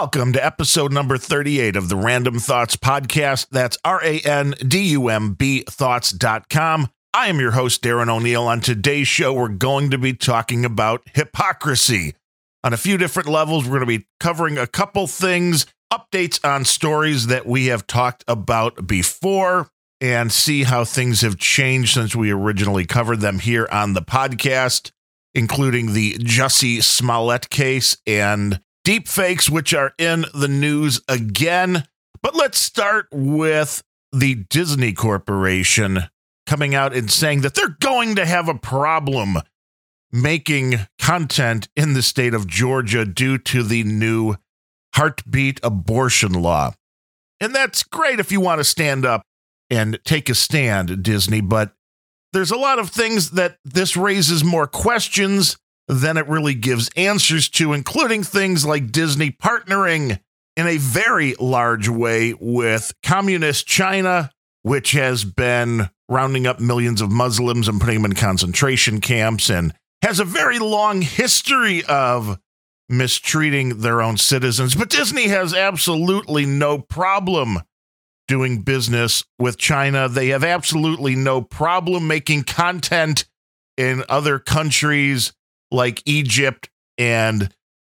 welcome to episode number 38 of the Randumb Thoughts Podcast. That's R A N D U M B Thoughts.com. I am your host, Darren O'Neill. On today's show, we're going to be talking about hypocrisy on a few different levels. We're going to be covering a couple things, updates on stories that we have talked about before, and see how things have changed since we originally covered them here on the podcast, including the Jussie Smollett case and deepfakes, which are in the news again. But let's start with the Disney Corporation coming out and saying that they're going to have a problem making content in the state of Georgia due to the new heartbeat abortion law. And that's great if you want to stand up and take a stand, Disney, but there's a lot of things that this raises more questions than it really gives answers to, including things like Disney partnering in a very large way with communist China, which has been rounding up millions of Muslims and putting them in concentration camps and has a very long history of mistreating their own citizens. But Disney has absolutely no problem doing business with China. They have absolutely no problem making content in other countries like Egypt and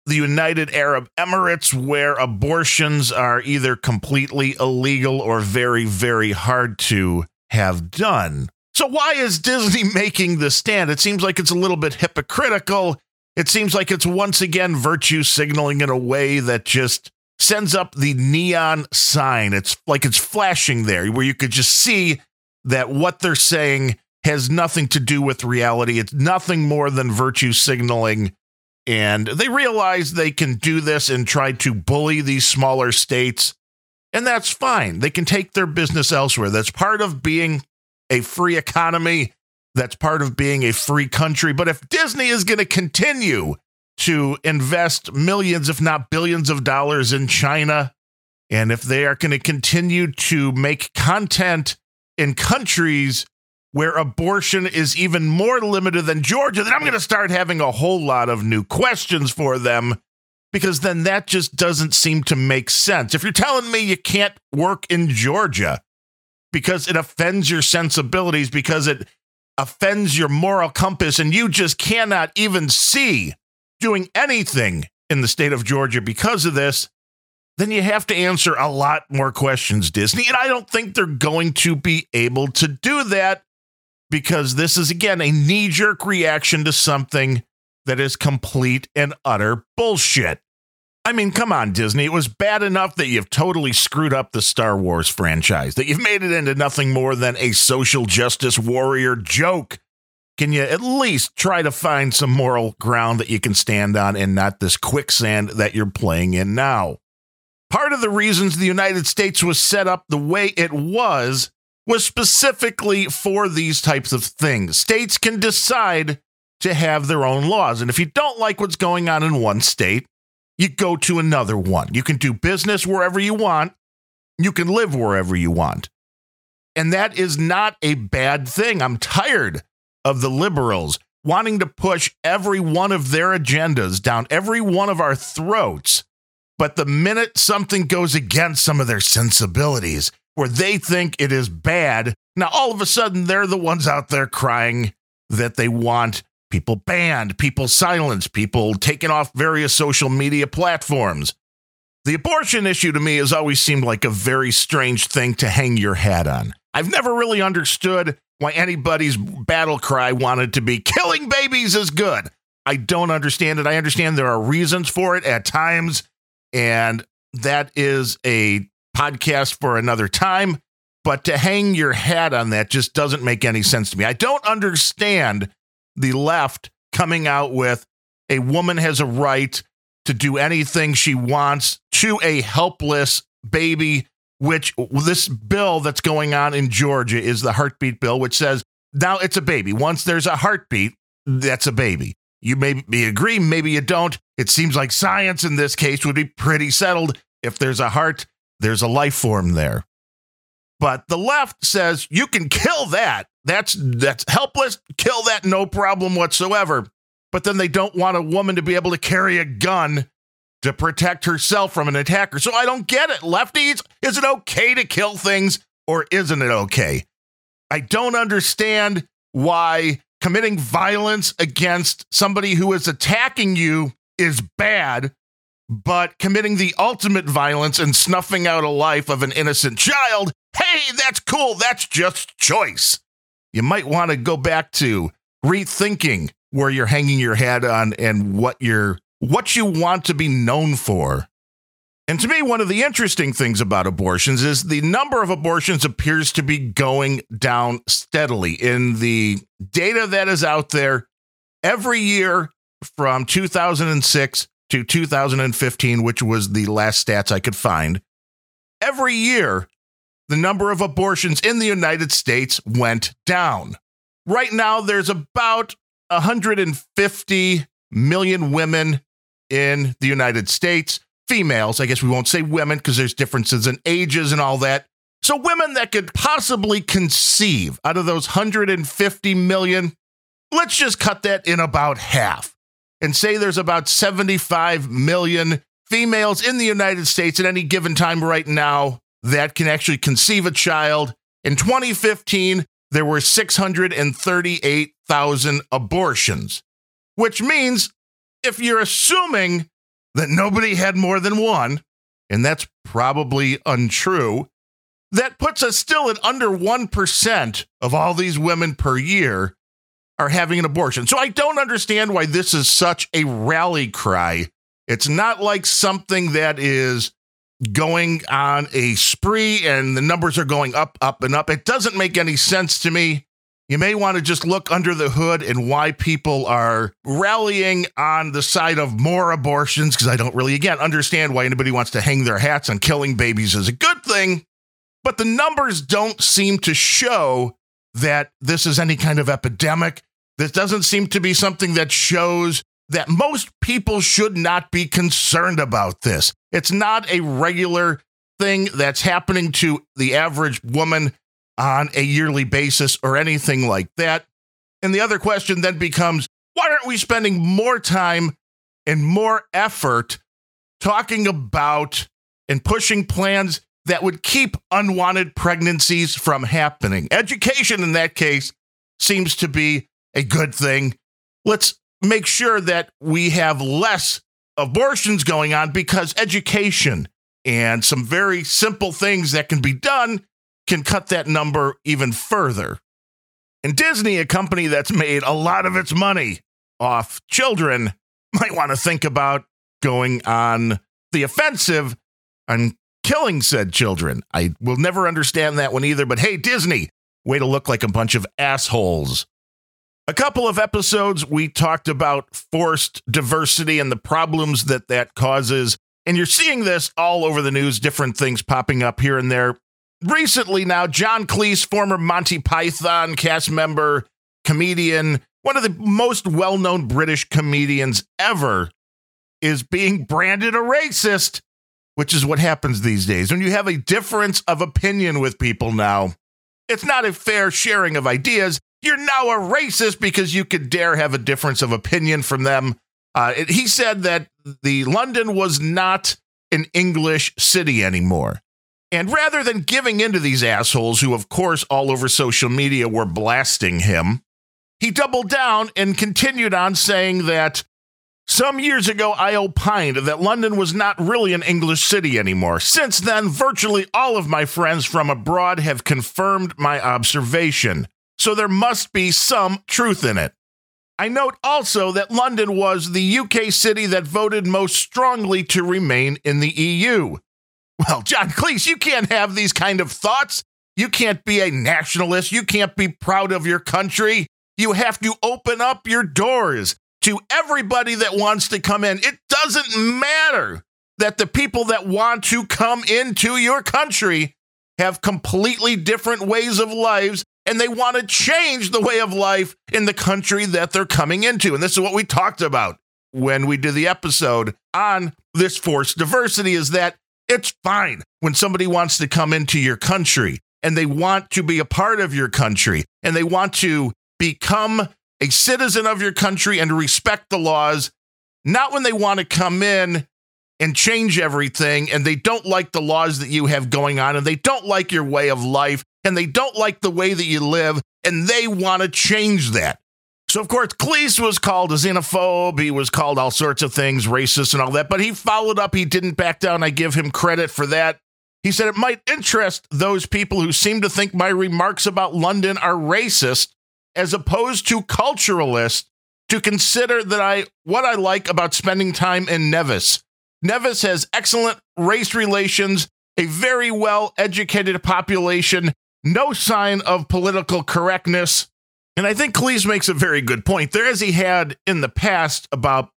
the United Arab Emirates, where abortions are either completely illegal or very, very hard to have done. So, why is Disney making this stand? It seems like it's a little bit hypocritical. It seems like it's once again virtue signaling in a way that just sends up the neon sign. It's like it's flashing there, where you could just see that what they're saying has nothing to do with reality. It's nothing more than virtue signaling. And they realize they can do this and try to bully these smaller states. And that's fine. They can take their business elsewhere. That's part of being a free economy. That's part of being a free country. But if Disney is going to continue to invest millions, if not billions of dollars in China, and if they are going to continue to make content in countries where abortion is even more limited than Georgia, then I'm going to start having a whole lot of new questions for them because then that just doesn't seem to make sense. If you're telling me you can't work in Georgia because it offends your sensibilities, because it offends your moral compass, and you just cannot even see doing anything in the state of Georgia because of this, then you have to answer a lot more questions, Disney. And I don't think they're going to be able to do that because this is, again, a knee jerk reaction to something that is complete and utter bullshit. I mean, come on, Disney. It was bad enough that you've totally screwed up the Star Wars franchise, that you've made it into nothing more than a social justice warrior joke. Can you at least try to find some moral ground that you can stand on and not this quicksand that you're playing in now? Part of the reasons the United States was set up the way it was was specifically for these types of things. States can decide to have their own laws. And if you don't like what's going on in one state, you go to another one. You can do business wherever you want, you can live wherever you want. And that is not a bad thing. I'm tired of the liberals wanting to push every one of their agendas down every one of our throats. But the minute something goes against some of their sensibilities, where they think it is bad. Now, all of a sudden, they're the ones out there crying that they want people banned, people silenced, people taken off various social media platforms. The abortion issue to me has always seemed like a very strange thing to hang your hat on. I've never really understood why anybody's battle cry wanted to be killing babies is good. I don't understand it. I understand there are reasons for it at times, and that is a podcast for another time. But to hang your hat on that just doesn't make any sense to me. I don't understand the left coming out with a woman has a right to do anything she wants to a helpless baby, which this bill that's going on in Georgia is the heartbeat bill, which says now it's a baby. Once there's a heartbeat, that's a baby. You maybe agree, maybe you don't. It seems like science in this case would be pretty settled. If there's a heart, there's a life form there. But the left says you can kill that. That's that's helpless. Kill that no problem whatsoever. But then they don't want a woman to be able to carry a gun to protect herself from an attacker. So I don't get it. Lefties, is it okay to kill things or isn't it okay? I don't understand why committing violence against somebody who is attacking you is bad, but committing the ultimate violence and snuffing out a life of an innocent child, hey, that's cool. That's just choice. You might want to go back to rethinking where you're hanging your hat on and what you're what you want to be known for. And to me, one of the interesting things about abortions is the number of abortions appears to be going down steadily. In the data that is out there, every year from 2006 to 2015, which was the last stats I could find, every year the number of abortions in the United States went down. Right now, there's about 150 million women in the United States. Females, I guess we won't say women because there's differences in ages and all that. So, women that could possibly conceive out of those 150 million, let's just cut that in about half and say there's about 75 million females in the United States at any given time right now that can actually conceive a child. In 2015, there were 638,000 abortions, which means if you're assuming that nobody had more than one, and that's probably untrue, that puts us still at under 1% of all these women per year are having an abortion. So I don't understand why this is such a rally cry. It's not like something that is going on a spree and the numbers are going up, up, and up. It doesn't make any sense to me. You may want to just look under the hood and why people are rallying on the side of more abortions, because I don't really, again, understand why anybody wants to hang their hats on killing babies is a good thing. But the numbers don't seem to show that this is any kind of epidemic. This doesn't seem to be something that shows that most people should not be concerned about this. It's not a regular thing that's happening to the average woman on a yearly basis or anything like that. And the other question then becomes why aren't we spending more time and more effort talking about and pushing plans that would keep unwanted pregnancies from happening? Education, in that case, seems to be a good thing. Let's make sure that we have less abortions going on because education and some very simple things that can be done can cut that number even further. And Disney, a company that's made a lot of its money off children, might want to think about going on the offensive and killing said children. I will never understand that one either, but hey, Disney, way to look like a bunch of assholes. A couple of episodes, we talked about forced diversity and the problems that that causes. And you're seeing this all over the news, different things popping up here and there. Recently, now, John Cleese, former Monty Python cast member, comedian, one of the most well known British comedians ever, is being branded a racist, which is what happens these days. When you have a difference of opinion with people now, it's not a fair sharing of ideas you're now a racist because you could dare have a difference of opinion from them. Uh, it, he said that the London was not an English city anymore. And rather than giving in to these assholes, who, of course, all over social media were blasting him, he doubled down and continued on saying that some years ago I opined that London was not really an English city anymore. Since then, virtually all of my friends from abroad have confirmed my observation so there must be some truth in it. I note also that London was the UK city that voted most strongly to remain in the EU. Well, John Cleese, you can't have these kind of thoughts. You can't be a nationalist. You can't be proud of your country. You have to open up your doors to everybody that wants to come in. It doesn't matter that the people that want to come into your country have completely different ways of lives and they want to change the way of life in the country that they're coming into. And this is what we talked about when we did the episode on this forced diversity is that it's fine when somebody wants to come into your country and they want to be a part of your country and they want to become a citizen of your country and respect the laws, not when they want to come in and change everything, and they don't like the laws that you have going on, and they don't like your way of life, and they don't like the way that you live, and they want to change that. So, of course, Cleese was called a xenophobe. He was called all sorts of things, racist and all that, but he followed up. He didn't back down. I give him credit for that. He said it might interest those people who seem to think my remarks about London are racist as opposed to culturalist to consider that I what I like about spending time in Nevis. Nevis has excellent race relations, a very well educated population, no sign of political correctness, and I think Cleese makes a very good point. There, as he had in the past about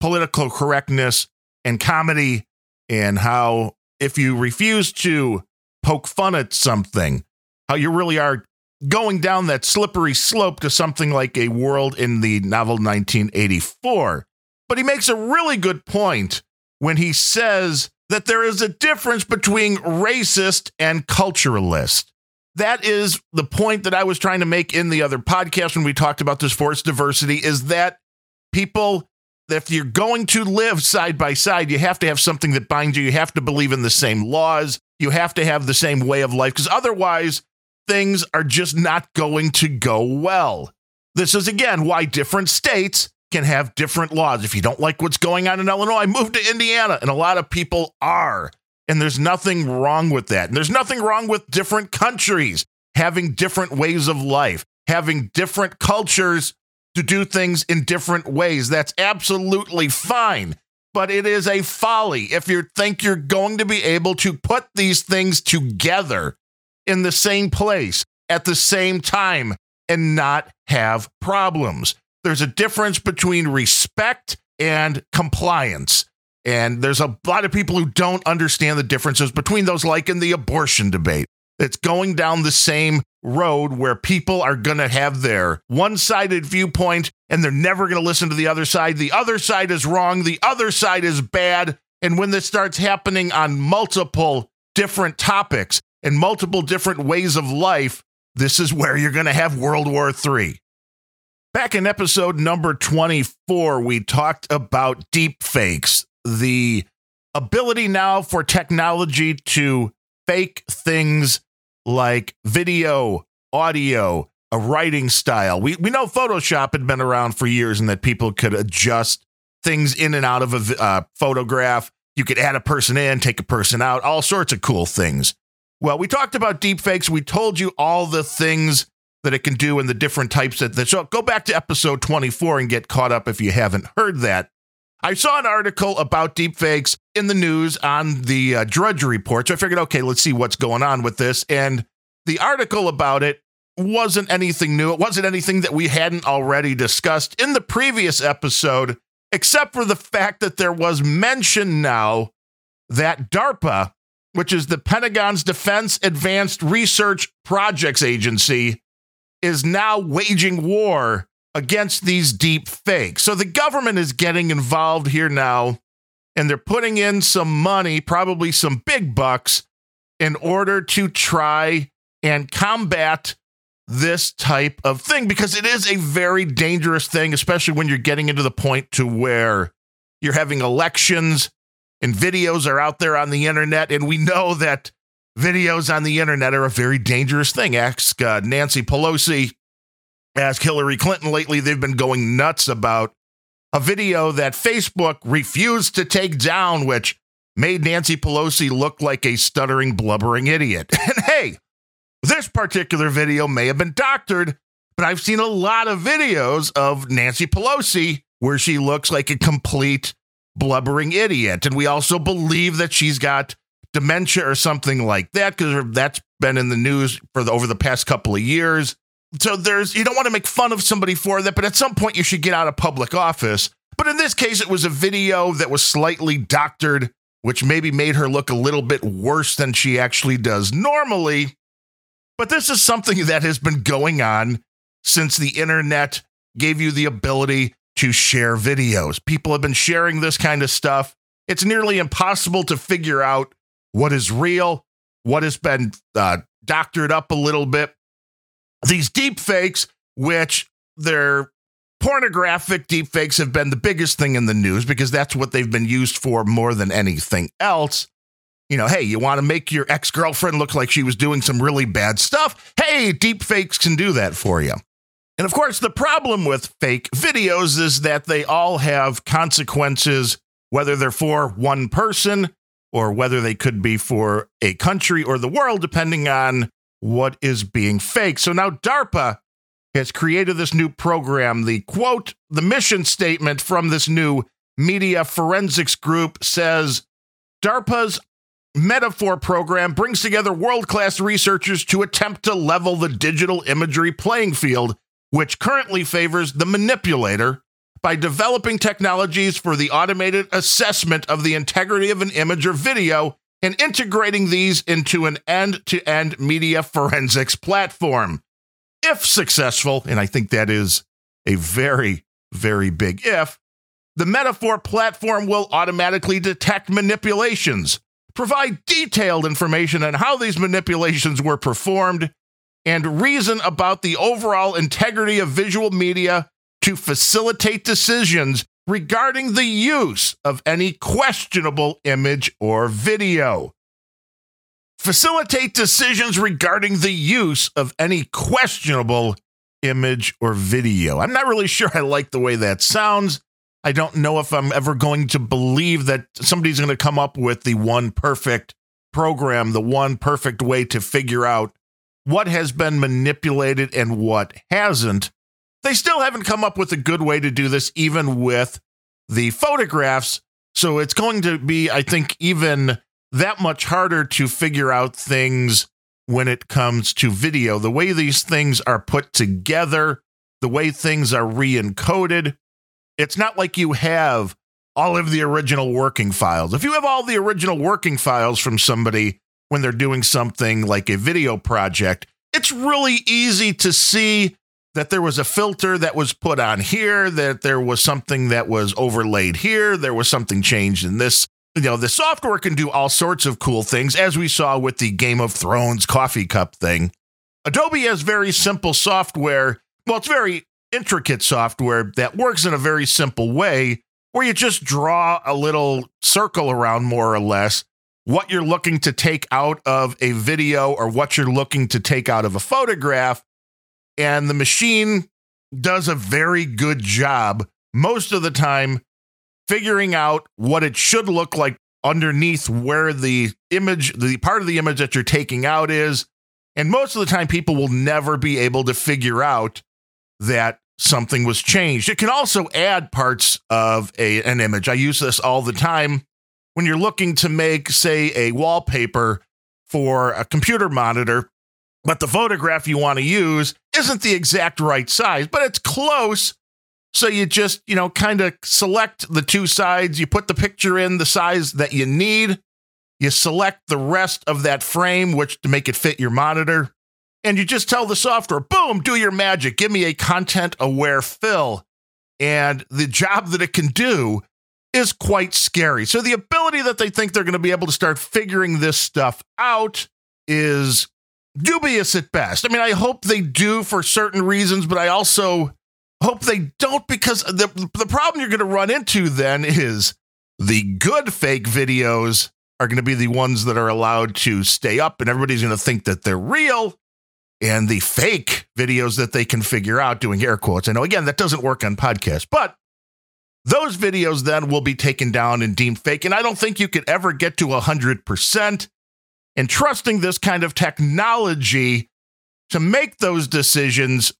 political correctness and comedy, and how if you refuse to poke fun at something, how you really are going down that slippery slope to something like a world in the novel 1984. But he makes a really good point when he says that there is a difference between racist and culturalist that is the point that I was trying to make in the other podcast when we talked about this forced diversity is that people if you're going to live side by side, you have to have something that binds you. You have to believe in the same laws. You have to have the same way of life because otherwise, things are just not going to go well. This is again why different states can have different laws. If you don't like what's going on in Illinois, move to Indiana. And a lot of people are. And there's nothing wrong with that. And there's nothing wrong with different countries having different ways of life, having different cultures to do things in different ways. That's absolutely fine. But it is a folly if you think you're going to be able to put these things together in the same place at the same time and not have problems. There's a difference between respect and compliance. And there's a lot of people who don't understand the differences between those, like in the abortion debate. It's going down the same road where people are going to have their one sided viewpoint and they're never going to listen to the other side. The other side is wrong. The other side is bad. And when this starts happening on multiple different topics and multiple different ways of life, this is where you're going to have World War III. Back in episode number 24, we talked about deep fakes, the ability now for technology to fake things like video, audio, a writing style. We we know Photoshop had been around for years and that people could adjust things in and out of a uh, photograph. You could add a person in, take a person out, all sorts of cool things. Well, we talked about deepfakes. We told you all the things that it can do and the different types of that. So go back to episode 24 and get caught up if you haven't heard that. I saw an article about deepfakes in the news on the uh, Drudge Report. So I figured, okay, let's see what's going on with this. And the article about it wasn't anything new. It wasn't anything that we hadn't already discussed in the previous episode, except for the fact that there was mention now that DARPA, which is the Pentagon's Defense Advanced Research Projects Agency, is now waging war against these deep fakes. So the government is getting involved here now, and they're putting in some money, probably some big bucks, in order to try and combat this type of thing because it is a very dangerous thing, especially when you're getting into the point to where you're having elections and videos are out there on the internet. And we know that videos on the internet are a very dangerous thing. Ask uh, Nancy Pelosi Ask Hillary Clinton lately, they've been going nuts about a video that Facebook refused to take down, which made Nancy Pelosi look like a stuttering, blubbering idiot. And hey, this particular video may have been doctored, but I've seen a lot of videos of Nancy Pelosi where she looks like a complete blubbering idiot. And we also believe that she's got dementia or something like that because that's been in the news for the, over the past couple of years so there's you don't want to make fun of somebody for that, but at some point you should get out of public office. But in this case, it was a video that was slightly doctored, which maybe made her look a little bit worse than she actually does normally. But this is something that has been going on since the internet gave you the ability to share videos. People have been sharing this kind of stuff. It's nearly impossible to figure out what is real, what has been uh, doctored up a little bit these deep fakes, which they're pornographic deepfakes have been the biggest thing in the news because that's what they've been used for more than anything else. You know, hey, you want to make your ex girlfriend look like she was doing some really bad stuff? Hey, deepfakes can do that for you. And of course, the problem with fake videos is that they all have consequences, whether they're for one person or whether they could be for a country or the world, depending on what is being fake. So now DARPA has created this new program. The quote, the mission statement from this new media forensics group says DARPA's MediFor program brings together world class researchers to attempt to level the digital imagery playing field, which currently favors the manipulator, by developing technologies for the automated assessment of the integrity of an image or video and integrating these into an end to end media forensics platform. If successful, and I think that is a very, very big if, the MediFor platform will automatically detect manipulations, provide detailed information on how these manipulations were performed, and reason about the overall integrity of visual media to facilitate decisions regarding the use of any questionable image or video facilitate decisions regarding the use of any questionable image or video. I'm not really sure I like the way that sounds. I don't know if I'm ever going to believe that somebody's going to come up with the one perfect program, the one perfect way to figure out what has been manipulated and what hasn't. They still haven't come up with a good way to do this, even with the photographs. So it's going to be, I think, even that much harder to figure out things when it comes to video. The way these things are put together, the way things are re encoded, it's not like you have all of the original working files. If you have all the original working files from somebody when they're doing something like a video project, it's really easy to see that there was a filter that was put on here, that there was something that was overlaid here, there was something changed in this you know, the software can do all sorts of cool things, as we saw with the Game of Thrones coffee cup thing. Adobe has very simple software. Well, it's very intricate software that works in a very simple way where you just draw a little circle around more or less what you're looking to take out of a video or what you're looking to take out of a photograph. And the machine does a very good job most of the time figuring out what it should look like underneath where the image, the part of the image that you're taking out is. And most of the time, people will never be able to figure out that something was changed. It can also add parts of a, an image. I use this all the time when you're looking to make, say, a wallpaper for a computer monitor, but the photograph you want to use isn't the exact right size, but it's close. So you just, you know, kind of select the two sides, you put the picture in the size that you need, you select the rest of that frame, which to make it fit your monitor, and you just tell the software, boom, do your magic, give me a content aware fill. And the job that it can do is quite scary. So the ability that they think they're going to be able to start figuring this stuff out is dubious at best. I mean, I hope they do for certain reasons, but I also Hope they don't because the the problem you're going to run into then is the good fake videos are going to be the ones that are allowed to stay up and everybody's going to think that they're real and the fake videos that they can figure out doing air quotes. I know again that doesn't work on podcasts, but those videos then will be taken down and deemed fake and I don't think you could ever get to 100% and trusting this kind of technology to make those decisions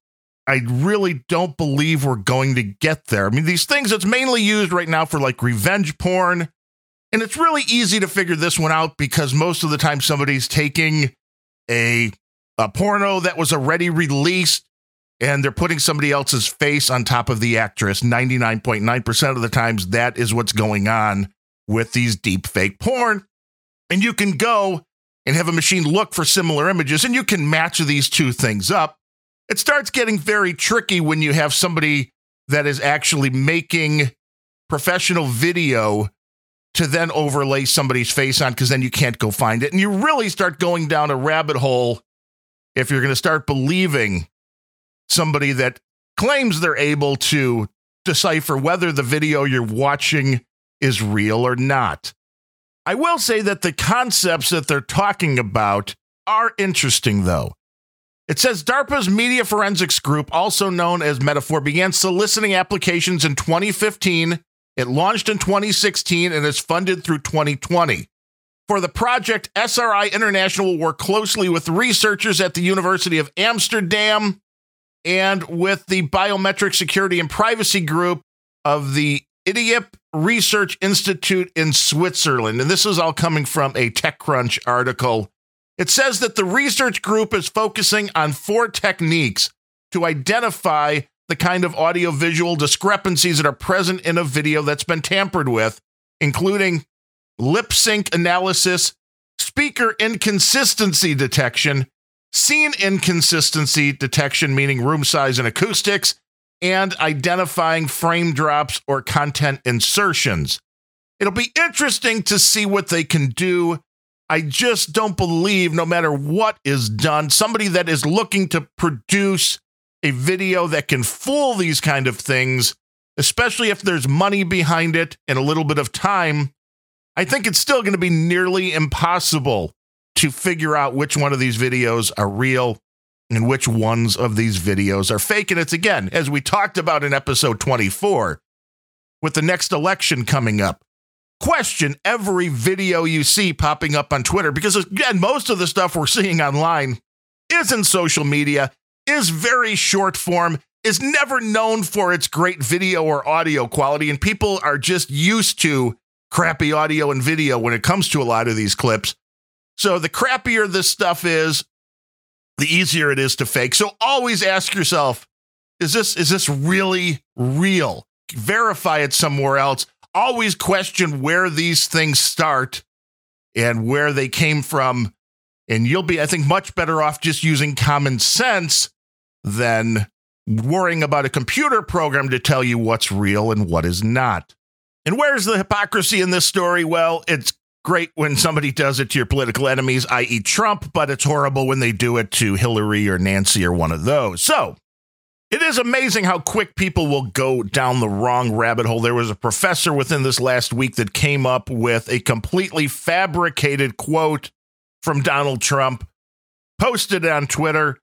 I really don't believe we're going to get there. I mean, these things, it's mainly used right now for like revenge porn. And it's really easy to figure this one out because most of the time somebody's taking a, a porno that was already released and they're putting somebody else's face on top of the actress. 99.9% of the times, that is what's going on with these deep fake porn. And you can go and have a machine look for similar images and you can match these two things up it starts getting very tricky when you have somebody that is actually making professional video to then overlay somebody's face on because then you can't go find it. And you really start going down a rabbit hole if you're going to start believing somebody that claims they're able to decipher whether the video you're watching is real or not. I will say that the concepts that they're talking about are interesting, though. It says DARPA's Media Forensics Group, also known as MediFor, began soliciting applications in 2015. It launched in 2016 and is funded through 2020. For the project, SRI International will work closely with researchers at the University of Amsterdam and with the Biometric Security and Privacy Group of the Idiap Research Institute in Switzerland. And this is all coming from a TechCrunch article it says that the research group is focusing on four techniques to identify the kind of audiovisual discrepancies that are present in a video that's been tampered with, including lip sync analysis, speaker inconsistency detection, scene inconsistency detection, meaning room size and acoustics, and identifying frame drops or content insertions. It'll be interesting to see what they can do I just don't believe, no matter what is done, somebody that is looking to produce a video that can fool these kind of things, especially if there's money behind it and a little bit of time, I think it's still going to be nearly impossible to figure out which one of these videos are real and which ones of these videos are fake. And it's again, as we talked about in episode 24, with the next election coming up question every video you see popping up on Twitter because, again, most of the stuff we're seeing online is in social media, is very short form, is never known for its great video or audio quality. And people are just used to crappy audio and video when it comes to a lot of these clips. So the crappier this stuff is, the easier it is to fake. So always ask yourself, is this is this really real? Verify it somewhere else always question where these things start and where they came from. And you'll be, I think, much better off just using common sense than worrying about a computer program to tell you what's real and what is not. And where's the hypocrisy in this story? Well, it's great when somebody does it to your political enemies, i.e., Trump, but it's horrible when they do it to Hillary or Nancy or one of those. So, it is amazing how quick people will go down the wrong rabbit hole. There was a professor within this last week that came up with a completely fabricated quote from Donald Trump, posted on Twitter.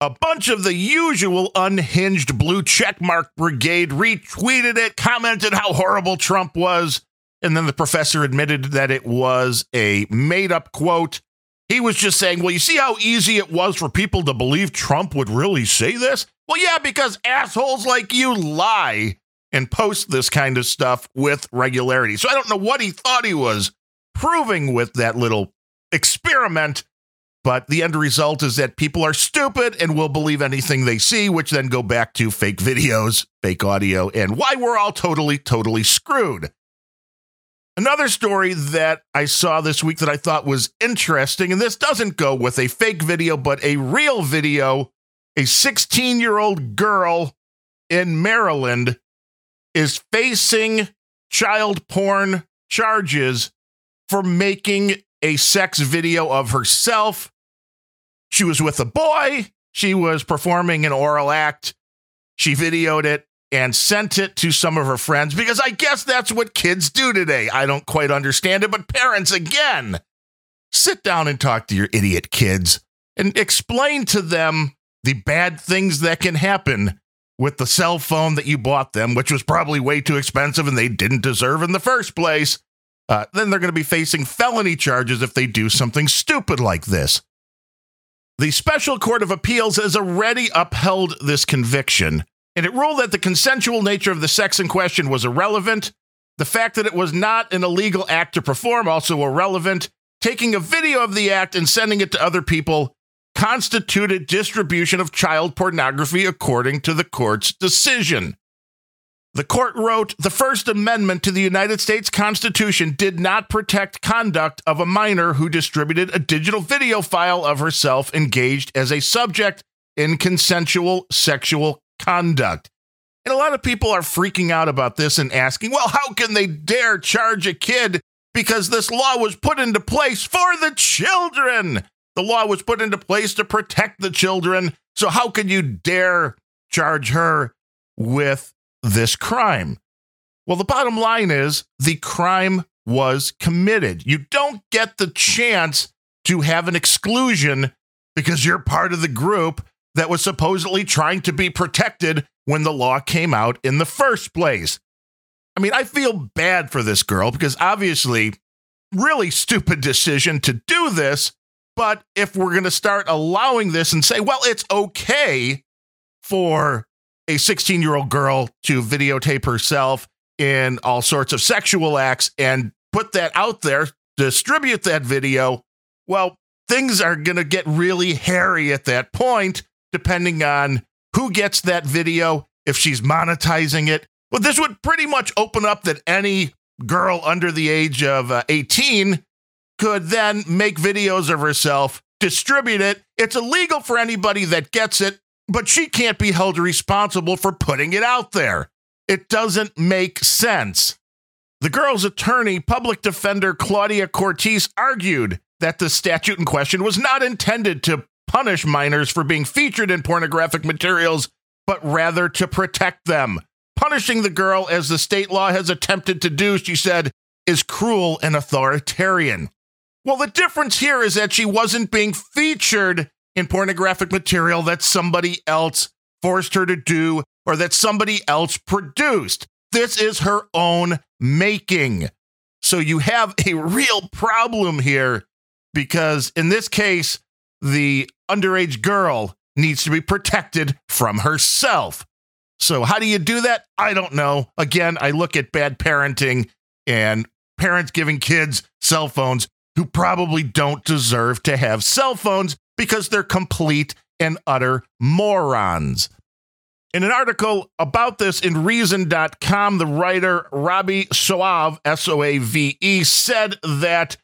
A bunch of the usual unhinged blue checkmark brigade retweeted it, commented how horrible Trump was, and then the professor admitted that it was a made up quote. He was just saying, Well, you see how easy it was for people to believe Trump would really say this? Well, yeah, because assholes like you lie and post this kind of stuff with regularity. So I don't know what he thought he was proving with that little experiment, but the end result is that people are stupid and will believe anything they see, which then go back to fake videos, fake audio, and why we're all totally, totally screwed. Another story that I saw this week that I thought was interesting, and this doesn't go with a fake video, but a real video a 16 year old girl in Maryland is facing child porn charges for making a sex video of herself. She was with a boy, she was performing an oral act. She videoed it and sent it to some of her friends because I guess that's what kids do today. I don't quite understand it, but parents, again, sit down and talk to your idiot kids and explain to them the bad things that can happen with the cell phone that you bought them, which was probably way too expensive and they didn't deserve in the first place, uh, then they're going to be facing felony charges if they do something stupid like this. The Special Court of Appeals has already upheld this conviction, and it ruled that the consensual nature of the sex in question was irrelevant. The fact that it was not an illegal act to perform also irrelevant. Taking a video of the act and sending it to other people constituted distribution of child pornography according to the court's decision. The court wrote The First Amendment to the United States Constitution did not protect conduct of a minor who distributed a digital video file of herself engaged as a subject in consensual sexual conduct. And a lot of people are freaking out about this and asking, well, how can they dare charge a kid because this law was put into place for the children? The law was put into place to protect the children. So, how can you dare charge her with this crime. Well, the bottom line is the crime was committed. You don't get the chance to have an exclusion because you're part of the group that was supposedly trying to be protected when the law came out in the first place. I mean, I feel bad for this girl because obviously, really stupid decision to do this. But if we're going to start allowing this and say, well, it's okay for a 16 year old girl to videotape herself in all sorts of sexual acts and put that out there, distribute that video, well, things are going to get really hairy at that point, depending on who gets that video, if she's monetizing it. Well, this would pretty much open up that any girl under the age of uh, 18 could then make videos of herself, distribute it. It's illegal for anybody that gets it, but she can't be held responsible for putting it out there. It doesn't make sense. The girl's attorney, public defender Claudia Cortese, argued that the statute in question was not intended to punish minors for being featured in pornographic materials, but rather to protect them. Punishing the girl, as the state law has attempted to do, she said, is cruel and authoritarian. Well, the difference here is that she wasn't being featured in pornographic material that somebody else forced her to do or that somebody else produced. This is her own making. So you have a real problem here because in this case, the underage girl needs to be protected from herself. So, how do you do that? I don't know. Again, I look at bad parenting and parents giving kids cell phones who probably don't deserve to have cell phones because they're complete and utter morons. In an article about this in Reason.com, the writer Robby Soave, S O A V E, said that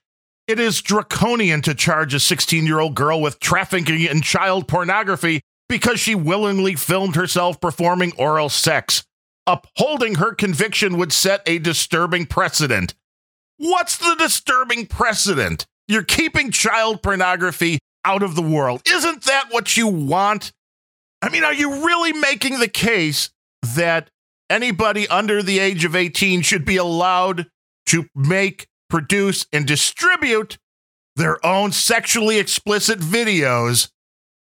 it is draconian to charge a 16 year old girl with trafficking in child pornography because she willingly filmed herself performing oral sex. Upholding her conviction would set a disturbing precedent. What's the disturbing precedent? You're keeping child pornography out of the world. Isn't that what you want? I mean, are you really making the case that anybody under the age of 18 should be allowed to make, produce, and distribute their own sexually explicit videos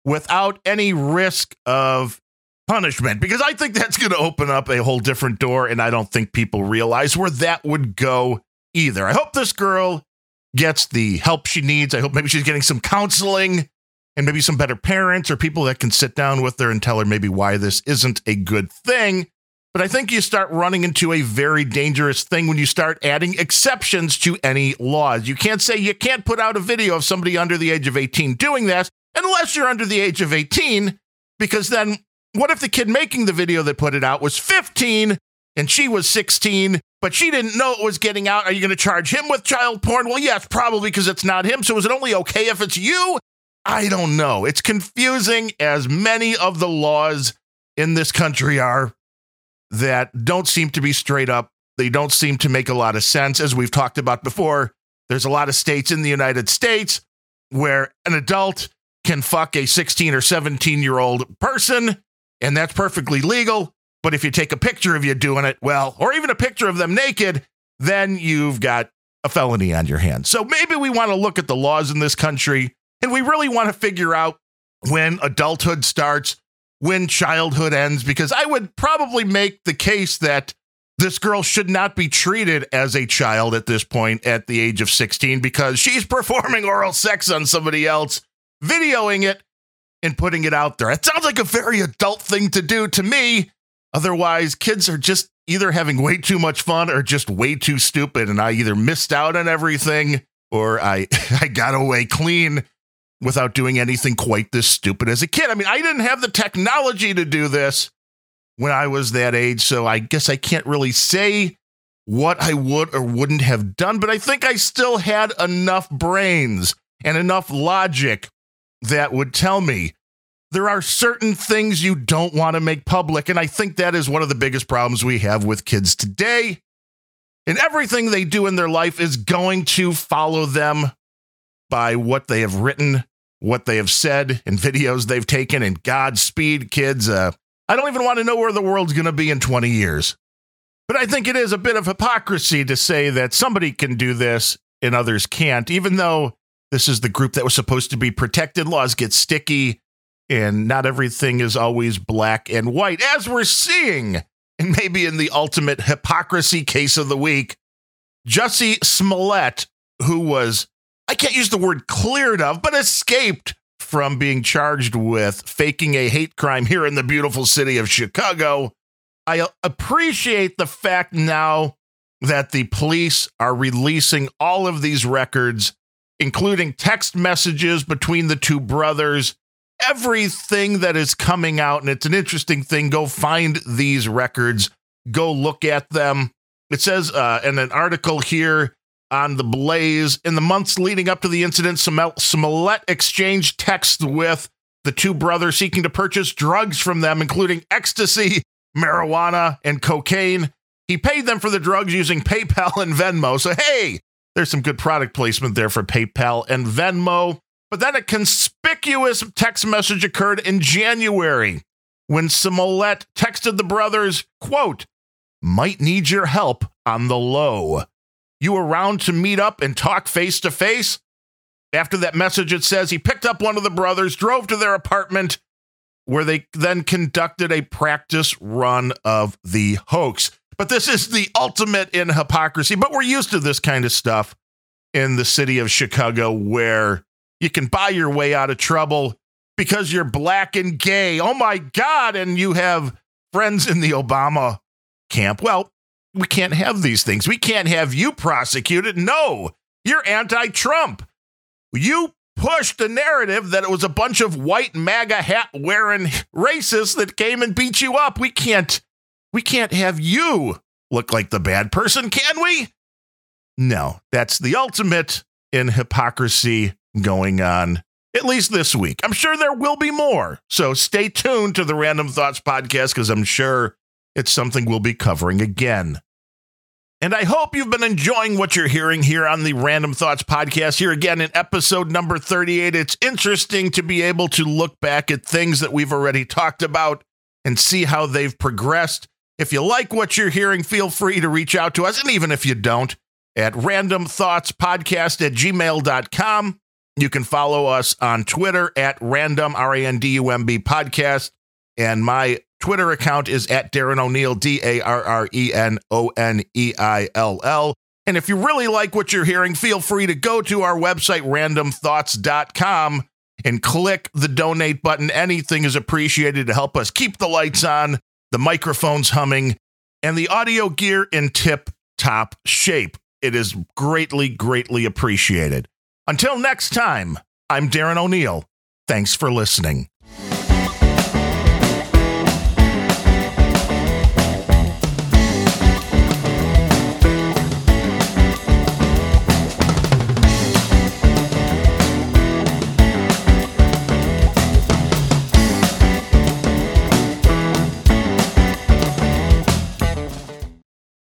without any risk of punishment? Because I think that's going to open up a whole different door, and I don't think people realize where that would go either. I hope this girl gets the help she needs. I hope maybe she's getting some counseling and maybe some better parents or people that can sit down with her and tell her maybe why this isn't a good thing. But I think you start running into a very dangerous thing when you start adding exceptions to any laws. You can't say you can't put out a video of somebody under the age of 18 doing that unless you're under the age of 18, because then what if the kid making the video that put it out was 15 and she was 16, but she didn't know it was getting out? Are you going to charge him with child porn? Well, yes, probably because it's not him. So is it only okay if it's you? I don't know. It's confusing as many of the laws in this country are that don't seem to be straight up. They don't seem to make a lot of sense. As we've talked about before, there's a lot of states in the United States where an adult can fuck a 16 or 17 year old person, and that's perfectly legal. But if you take a picture of you doing it, well, or even a picture of them naked, then you've got a felony on your hands. So maybe we want to look at the laws in this country and we really want to figure out when adulthood starts, when childhood ends, because I would probably make the case that this girl should not be treated as a child at this point at the age of 16 because she's performing oral sex on somebody else, videoing it, and putting it out there. It sounds like a very adult thing to do to me. Otherwise, kids are just either having way too much fun or just way too stupid. And I either missed out on everything or I, I got away clean without doing anything quite this stupid as a kid. I mean, I didn't have the technology to do this when I was that age, so I guess I can't really say what I would or wouldn't have done, but I think I still had enough brains and enough logic that would tell me there are certain things you don't want to make public. And I think that is one of the biggest problems we have with kids today. And everything they do in their life is going to follow them by what they have written what they have said and videos they've taken. And Godspeed, kids. Uh, I don't even want to know where the world's going to be in 20 years. But I think it is a bit of hypocrisy to say that somebody can do this and others can't, even though this is the group that was supposed to be protected. Laws get sticky, and not everything is always black and white, as we're seeing. And maybe in the ultimate hypocrisy case of the week, Jussie Smollett, who was, I can't use the word cleared of, but escaped from being charged with faking a hate crime here in the beautiful city of Chicago. I appreciate the fact now that the police are releasing all of these records, including text messages between the two brothers, everything that is coming out. And it's an interesting thing. Go find these records, go look at them. It says uh, in an article here on the Blaze in the months leading up to the incident, Smollett exchanged texts with the two brothers seeking to purchase drugs from them, including ecstasy, marijuana, and cocaine. He paid them for the drugs using PayPal and Venmo. So, hey, there's some good product placement there for PayPal and Venmo. But then a conspicuous text message occurred in January when Smollett texted the brothers, quote, might need your help on the low. You around to meet up and talk face to face? After that message, it says he picked up one of the brothers, drove to their apartment, where they then conducted a practice run of the hoax. But this is the ultimate in hypocrisy. But we're used to this kind of stuff in the city of Chicago where you can buy your way out of trouble because you're black and gay. Oh my God. And you have friends in the Obama camp. Well, we can't have these things. We can't have you prosecuted. No, you're anti Trump. You pushed the narrative that it was a bunch of white MAGA hat wearing racists that came and beat you up. We can't, we can't have you look like the bad person, can we? No, that's the ultimate in hypocrisy going on, at least this week. I'm sure there will be more. So stay tuned to the Randumb Thoughts podcast because I'm sure it's something we'll be covering again. And I hope you've been enjoying what you're hearing here on the Randumb Thoughts podcast. Here again in episode number 38. It's interesting to be able to look back at things that we've already talked about and see how they've progressed. If you like what you're hearing, feel free to reach out to us. And even if you don't, at randumbthoughtspodcast at gmail.com. You can follow us on Twitter at randumb, R A N D U M B podcast. And my Twitter account is at Darren O'Neill, D A R R E N O N E I L L. And if you really like what you're hearing, feel free to go to our website, randumbthoughts.com, and click the donate button. Anything is appreciated to help us keep the lights on, the microphones humming, and the audio gear in tip top shape. It is greatly, greatly appreciated. Until next time, I'm Darren O'Neill. Thanks for listening.